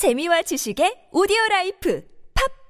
재미와 지식의 오디오 라이프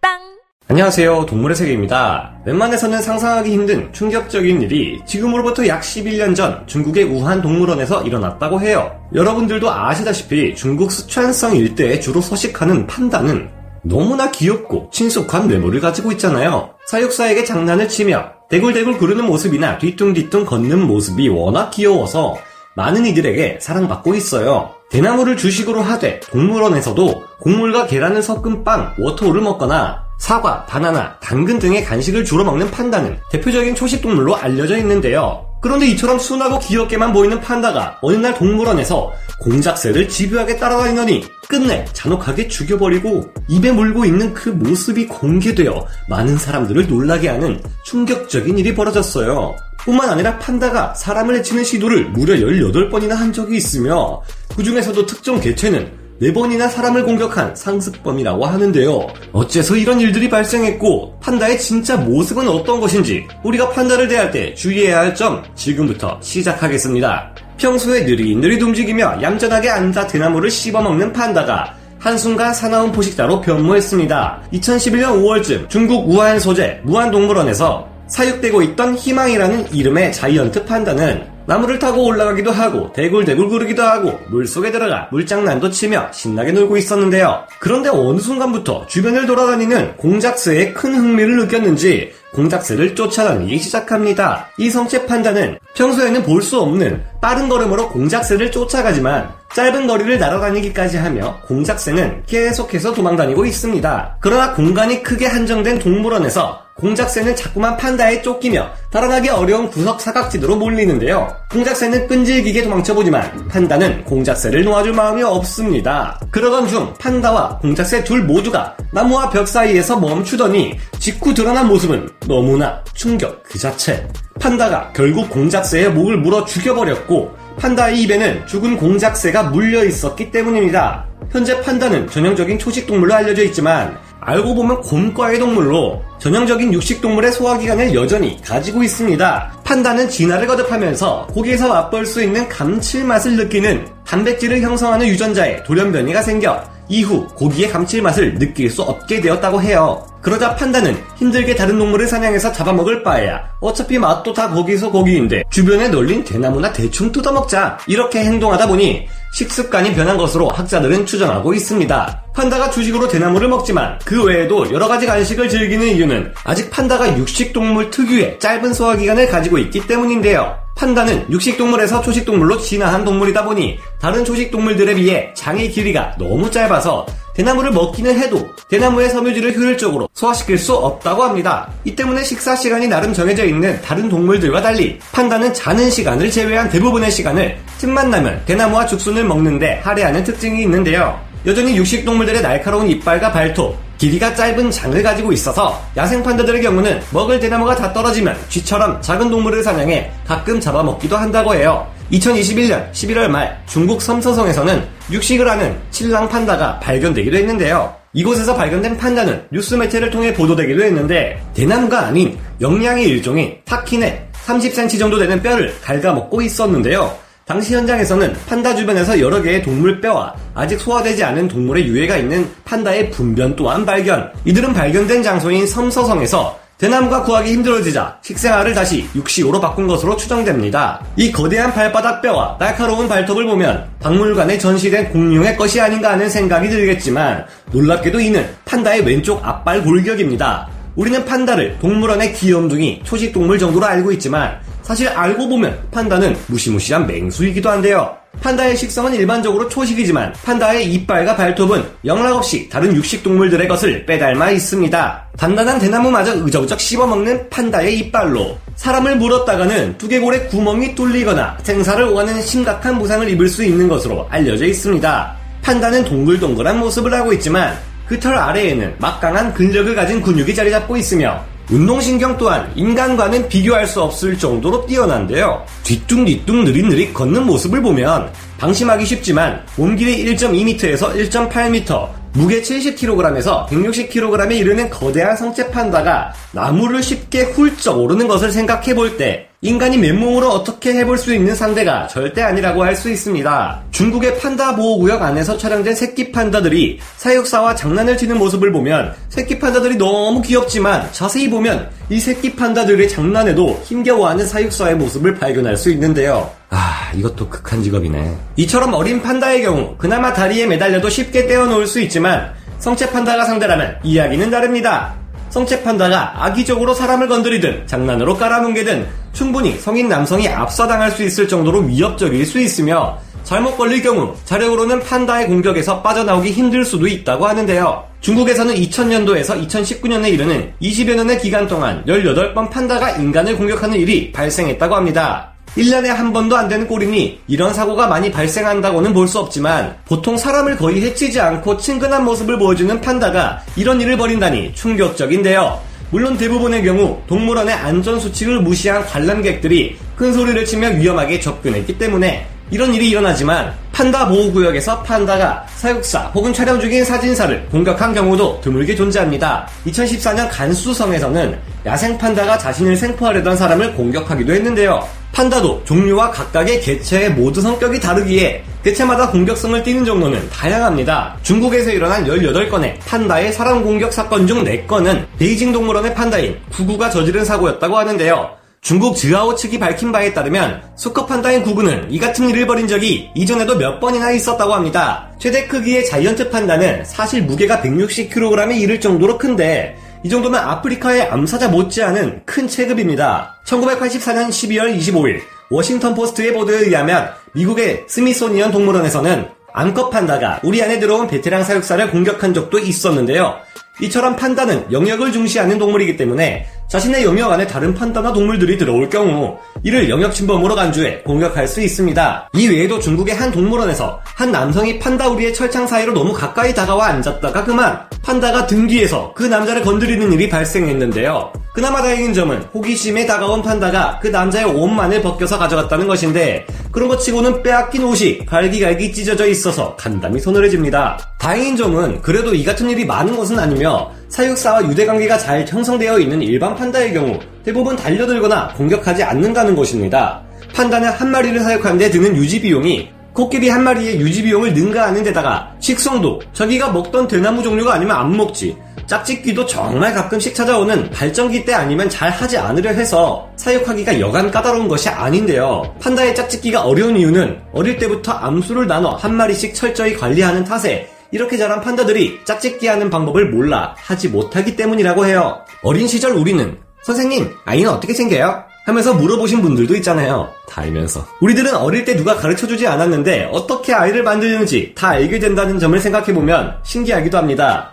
팟빵 안녕하세요. 동물의 세계입니다. 웬만해서는 상상하기 힘든 충격적인 일이 지금으로부터 약 11년 전 중국의 우한 동물원에서 일어났다고 해요. 여러분들도 아시다시피 중국 쓰촨성 일대에 주로 서식하는 판다는 너무나 귀엽고 친숙한 외모를 가지고 있잖아요. 사육사에게 장난을 치며 대굴대굴 구르는 모습이나 뒤뚱뒤뚱 걷는 모습이 워낙 귀여워서 많은 이들에게 사랑받고 있어요. 대나무를 주식으로 하되 동물원에서도 곡물과 계란을 섞은 빵, 워터우를 먹거나 사과, 바나나, 당근 등의 간식을 주로 먹는 판다는 대표적인 초식 동물로 알려져 있는데요. 그런데 이처럼 순하고 귀엽게만 보이는 판다가 어느 날 동물원에서 공작새를 집요하게 따라다니더니 끝내 잔혹하게 죽여버리고 입에 물고 있는 그 모습이 공개되어 많은 사람들을 놀라게 하는 충격적인 일이 벌어졌어요. 뿐만 아니라 판다가 사람을 해치는 시도를 무려 18번이나 한 적이 있으며 그 중에서도 특정 개체는 4번이나 사람을 공격한 상습범이라고 하는데요. 어째서 이런 일들이 발생했고 판다의 진짜 모습은 어떤 것인지 우리가 판다를 대할 때 주의해야 할 점 지금부터 시작하겠습니다. 평소에 느릿느릿 움직이며 얌전하게 앉아 대나무를 씹어먹는 판다가 한순간 사나운 포식자로 변모했습니다. 2011년 5월쯤 중국 우한 소재 무한동물원에서 사육되고 있던 희망이라는 이름의 자이언트 판다는 나무를 타고 올라가기도 하고 대굴대굴 구르기도 하고 물속에 들어가 물장난도 치며 신나게 놀고 있었는데요. 그런데 어느 순간부터 주변을 돌아다니는 공작새에 큰 흥미를 느꼈는지 공작새를 쫓아다니기 시작합니다. 이 성체 판다는 평소에는 볼 수 없는 빠른 걸음으로 공작새를 쫓아가지만 짧은 거리를 날아다니기까지 하며 공작새는 계속해서 도망다니고 있습니다. 그러나 공간이 크게 한정된 동물원에서 공작새는 자꾸만 판다에 쫓기며 달아나기 어려운 구석 사각지대로 몰리는데요. 공작새는 끈질기게 도망쳐보지만 판다는 공작새를 놓아줄 마음이 없습니다. 그러던 중 판다와 공작새 둘 모두가 나무와 벽 사이에서 멈추더니 직후 드러난 모습은 너무나 충격 그 자체. 판다가 결국 공작새의 목을 물어 죽여버렸고 판다의 입에는 죽은 공작새가 물려 있었기 때문입니다. 현재 판다는 전형적인 초식 동물로 알려져 있지만 알고 보면 곰과의 동물로 전형적인 육식동물의 소화기관을 여전히 가지고 있습니다. 판다는 진화를 거듭하면서 고기에서 맛볼 수 있는 감칠맛을 느끼는 단백질을 형성하는 유전자에 돌연변이가 생겨 이후 고기의 감칠맛을 느낄 수 없게 되었다고 해요. 그러자 판다는 힘들게 다른 동물을 사냥해서 잡아먹을 바에야 어차피 맛도 다 거기서 거기인데 주변에 널린 대나무나 대충 뜯어먹자 이렇게 행동하다 보니 식습관이 변한 것으로 학자들은 추정하고 있습니다. 판다가 주식으로 대나무를 먹지만 그 외에도 여러 가지 간식을 즐기는 이유는 아직 판다가 육식동물 특유의 짧은 소화기관을 가지고 있기 때문인데요. 판다는 육식동물에서 초식동물로 진화한 동물이다 보니 다른 초식동물들에 비해 장의 길이가 너무 짧아서 대나무를 먹기는 해도 대나무의 섬유질을 효율적으로 소화시킬 수 없다고 합니다. 이 때문에 식사 시간이 나름 정해져 있는 다른 동물들과 달리 판다는 자는 시간을 제외한 대부분의 시간을 틈만 나면 대나무와 죽순을 먹는데 할애하는 특징이 있는데요. 여전히 육식동물들의 날카로운 이빨과 발톱, 길이가 짧은 장을 가지고 있어서 야생 판다들의 경우는 먹을 대나무가 다 떨어지면 쥐처럼 작은 동물을 사냥해 가끔 잡아먹기도 한다고 해요. 2021년 11월 말 중국 섬서성에서는 육식을 하는 칠랑 판다가 발견되기도 했는데요. 이곳에서 발견된 판다는 뉴스 매체를 통해 보도되기도 했는데 대나무가 아닌 영양의 일종인 타킨의 30cm 정도 되는 뼈를 갉아먹고 있었는데요. 당시 현장에서는 판다 주변에서 여러 개의 동물 뼈와 아직 소화되지 않은 동물의 유해가 있는 판다의 분변 또한 발견. 이들은 발견된 장소인 섬서성에서 대나무가 구하기 힘들어지자 식생활을 다시 육식으로 바꾼 것으로 추정됩니다. 이 거대한 발바닥 뼈와 날카로운 발톱을 보면 박물관에 전시된 공룡의 것이 아닌가 하는 생각이 들겠지만 놀랍게도 이는 판다의 왼쪽 앞발 골격입니다. 우리는 판다를 동물원의 귀염둥이 초식동물 정도로 알고 있지만 사실 알고 보면 판다는 무시무시한 맹수이기도 한데요. 판다의 식성은 일반적으로 초식이지만 판다의 이빨과 발톱은 영락없이 다른 육식동물들의 것을 빼닮아 있습니다. 단단한 대나무마저 의적적 씹어먹는 판다의 이빨로 사람을 물었다가는 두개골에 구멍이 뚫리거나 생사를 오가는 심각한 부상을 입을 수 있는 것으로 알려져 있습니다. 판다는 동글동글한 모습을 하고 있지만 그 털 아래에는 막강한 근력을 가진 근육이 자리 잡고 있으며 운동신경 또한 인간과는 비교할 수 없을 정도로 뛰어난데요. 뒤뚱뒤뚱 느릿느릿 걷는 모습을 보면 방심하기 쉽지만 몸길이 1.2m에서 1.8m, 무게 70kg에서 160kg에 이르는 거대한 성체 판다가 나무를 쉽게 훌쩍 오르는 것을 생각해 볼 때 인간이 맨몸으로 어떻게 해볼 수 있는 상대가 절대 아니라고 할 수 있습니다. 중국의 판다 보호구역 안에서 촬영된 새끼 판다들이 사육사와 장난을 치는 모습을 보면 새끼 판다들이 너무 귀엽지만 자세히 보면 이 새끼 판다들의 장난에도 힘겨워하는 사육사의 모습을 발견할 수 있는데요. 아, 이것도 극한 직업이네. 이처럼 어린 판다의 경우 그나마 다리에 매달려도 쉽게 떼어놓을 수 있지만 성체 판다가 상대라면 이야기는 다릅니다. 성체 판다가 악의적으로 사람을 건드리든 장난으로 깔아뭉개든 충분히 성인 남성이 압사당할 수 있을 정도로 위협적일 수 있으며 잘못 걸릴 경우 자력으로는 판다의 공격에서 빠져나오기 힘들 수도 있다고 하는데요. 중국에서는 2000년도에서 2019년에 이르는 20여 년의 기간 동안 18번 판다가 인간을 공격하는 일이 발생했다고 합니다. 1년에 한 번도 안 되는 꼴이니 이런 사고가 많이 발생한다고는 볼 수 없지만 보통 사람을 거의 해치지 않고 친근한 모습을 보여주는 판다가 이런 일을 벌인다니 충격적인데요. 물론 대부분의 경우 동물원의 안전수칙을 무시한 관람객들이 큰 소리를 치며 위험하게 접근했기 때문에 이런 일이 일어나지만 판다 보호구역에서 판다가 사육사 혹은 촬영 중인 사진사를 공격한 경우도 드물게 존재합니다. 2014년 간수성에서는 야생 판다가 자신을 생포하려던 사람을 공격하기도 했는데요. 판다도 종류와 각각의 개체의 모두 성격이 다르기에 개체마다 공격성을 띠는 정도는 다양합니다. 중국에서 일어난 18건의 판다의 사람 공격 사건 중 4건은 베이징 동물원의 판다인 구구가 저지른 사고였다고 하는데요. 중국 지하오 측이 밝힌 바에 따르면 수컷 판다인 구구는 이 같은 일을 벌인 적이 이전에도 몇 번이나 있었다고 합니다. 최대 크기의 자이언트 판다는 사실 무게가 160kg에 이를 정도로 큰데 이 정도면 아프리카의 암사자 못지않은 큰 체급입니다. 1984년 12월 25일 워싱턴 포스트의 보도에 의하면 미국의 스미소니언 동물원에서는 암컷 판다가 우리 안에 들어온 베테랑 사육사를 공격한 적도 있었는데요. 이처럼 판다는 영역을 중시하는 동물이기 때문에 자신의 영역 안에 다른 판다나 동물들이 들어올 경우 이를 영역 침범으로 간주해 공격할 수 있습니다. 이 외에도 중국의 한 동물원에서 한 남성이 판다 우리의 철창 사이로 너무 가까이 다가와 앉았다가 그만 판다가 등 뒤에서 그 남자를 건드리는 일이 발생했는데요. 그나마 다행인 점은 호기심에 다가온 판다가 그 남자의 옷만을 벗겨서 가져갔다는 것인데 그런 것 치고는 빼앗긴 옷이 갈기갈기 찢어져 있어서 간담이 서늘해집니다. 다행인 점은 그래도 이 같은 일이 많은 것은 아니며 사육사와 유대관계가 잘 형성되어 있는 일반 판다의 경우 대부분 달려들거나 공격하지 않는다는 것입니다. 판다는 한 마리를 사육하는데 드는 유지 비용이 코끼리 한 마리의 유지 비용을 능가하는 데다가 식성도 자기가 먹던 대나무 종류가 아니면 안 먹지 짝짓기도 정말 가끔씩 찾아오는 발전기 때 아니면 잘 하지 않으려 해서 사육하기가 여간 까다로운 것이 아닌데요. 판다의 짝짓기가 어려운 이유는 어릴 때부터 암수를 나눠 한 마리씩 철저히 관리하는 탓에 이렇게 자란 판다들이 짝짓기 하는 방법을 몰라 하지 못하기 때문이라고 해요. 어린 시절 우리는 선생님, 아이는 어떻게 생겨요? 하면서 물어보신 분들도 있잖아요. 다 알면서. 우리들은 어릴 때 누가 가르쳐주지 않았는데 어떻게 아이를 만드는지 다 알게 된다는 점을 생각해보면 신기하기도 합니다.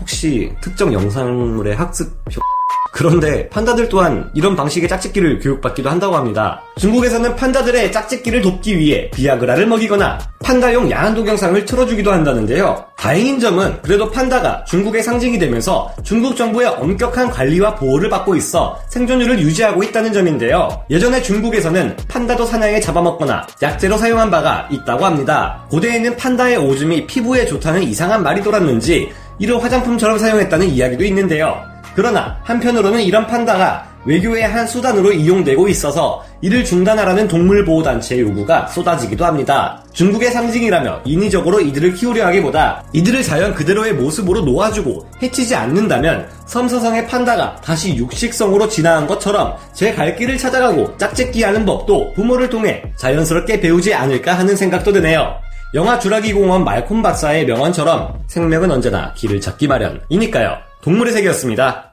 혹시 특정 영상물의 학습 효... 그런데 판다들 또한 이런 방식의 짝짓기를 교육받기도 한다고 합니다. 중국에서는 판다들의 짝짓기를 돕기 위해 비아그라를 먹이거나 판다용 야한 동영상을 틀어주기도 한다는데요. 다행인 점은 그래도 판다가 중국의 상징이 되면서 중국 정부의 엄격한 관리와 보호를 받고 있어 생존율을 유지하고 있다는 점인데요. 예전에 중국에서는 판다도 사냥에 잡아먹거나 약재로 사용한 바가 있다고 합니다. 고대에는 판다의 오줌이 피부에 좋다는 이상한 말이 돌았는지 이를 화장품처럼 사용했다는 이야기도 있는데요. 그러나 한편으로는 이런 판다가 외교의 한 수단으로 이용되고 있어서 이를 중단하라는 동물보호단체의 요구가 쏟아지기도 합니다. 중국의 상징이라며 인위적으로 이들을 키우려 하기보다 이들을 자연 그대로의 모습으로 놓아주고 해치지 않는다면 섬서성의 판다가 다시 육식성으로 진화한 것처럼 제 갈 길을 찾아가고 짝짓기 하는 법도 부모를 통해 자연스럽게 배우지 않을까 하는 생각도 드네요. 영화 주라기 공원 말콤 박사의 명언처럼 생명은 언제나 길을 찾기 마련이니까요. 동물의 세계였습니다.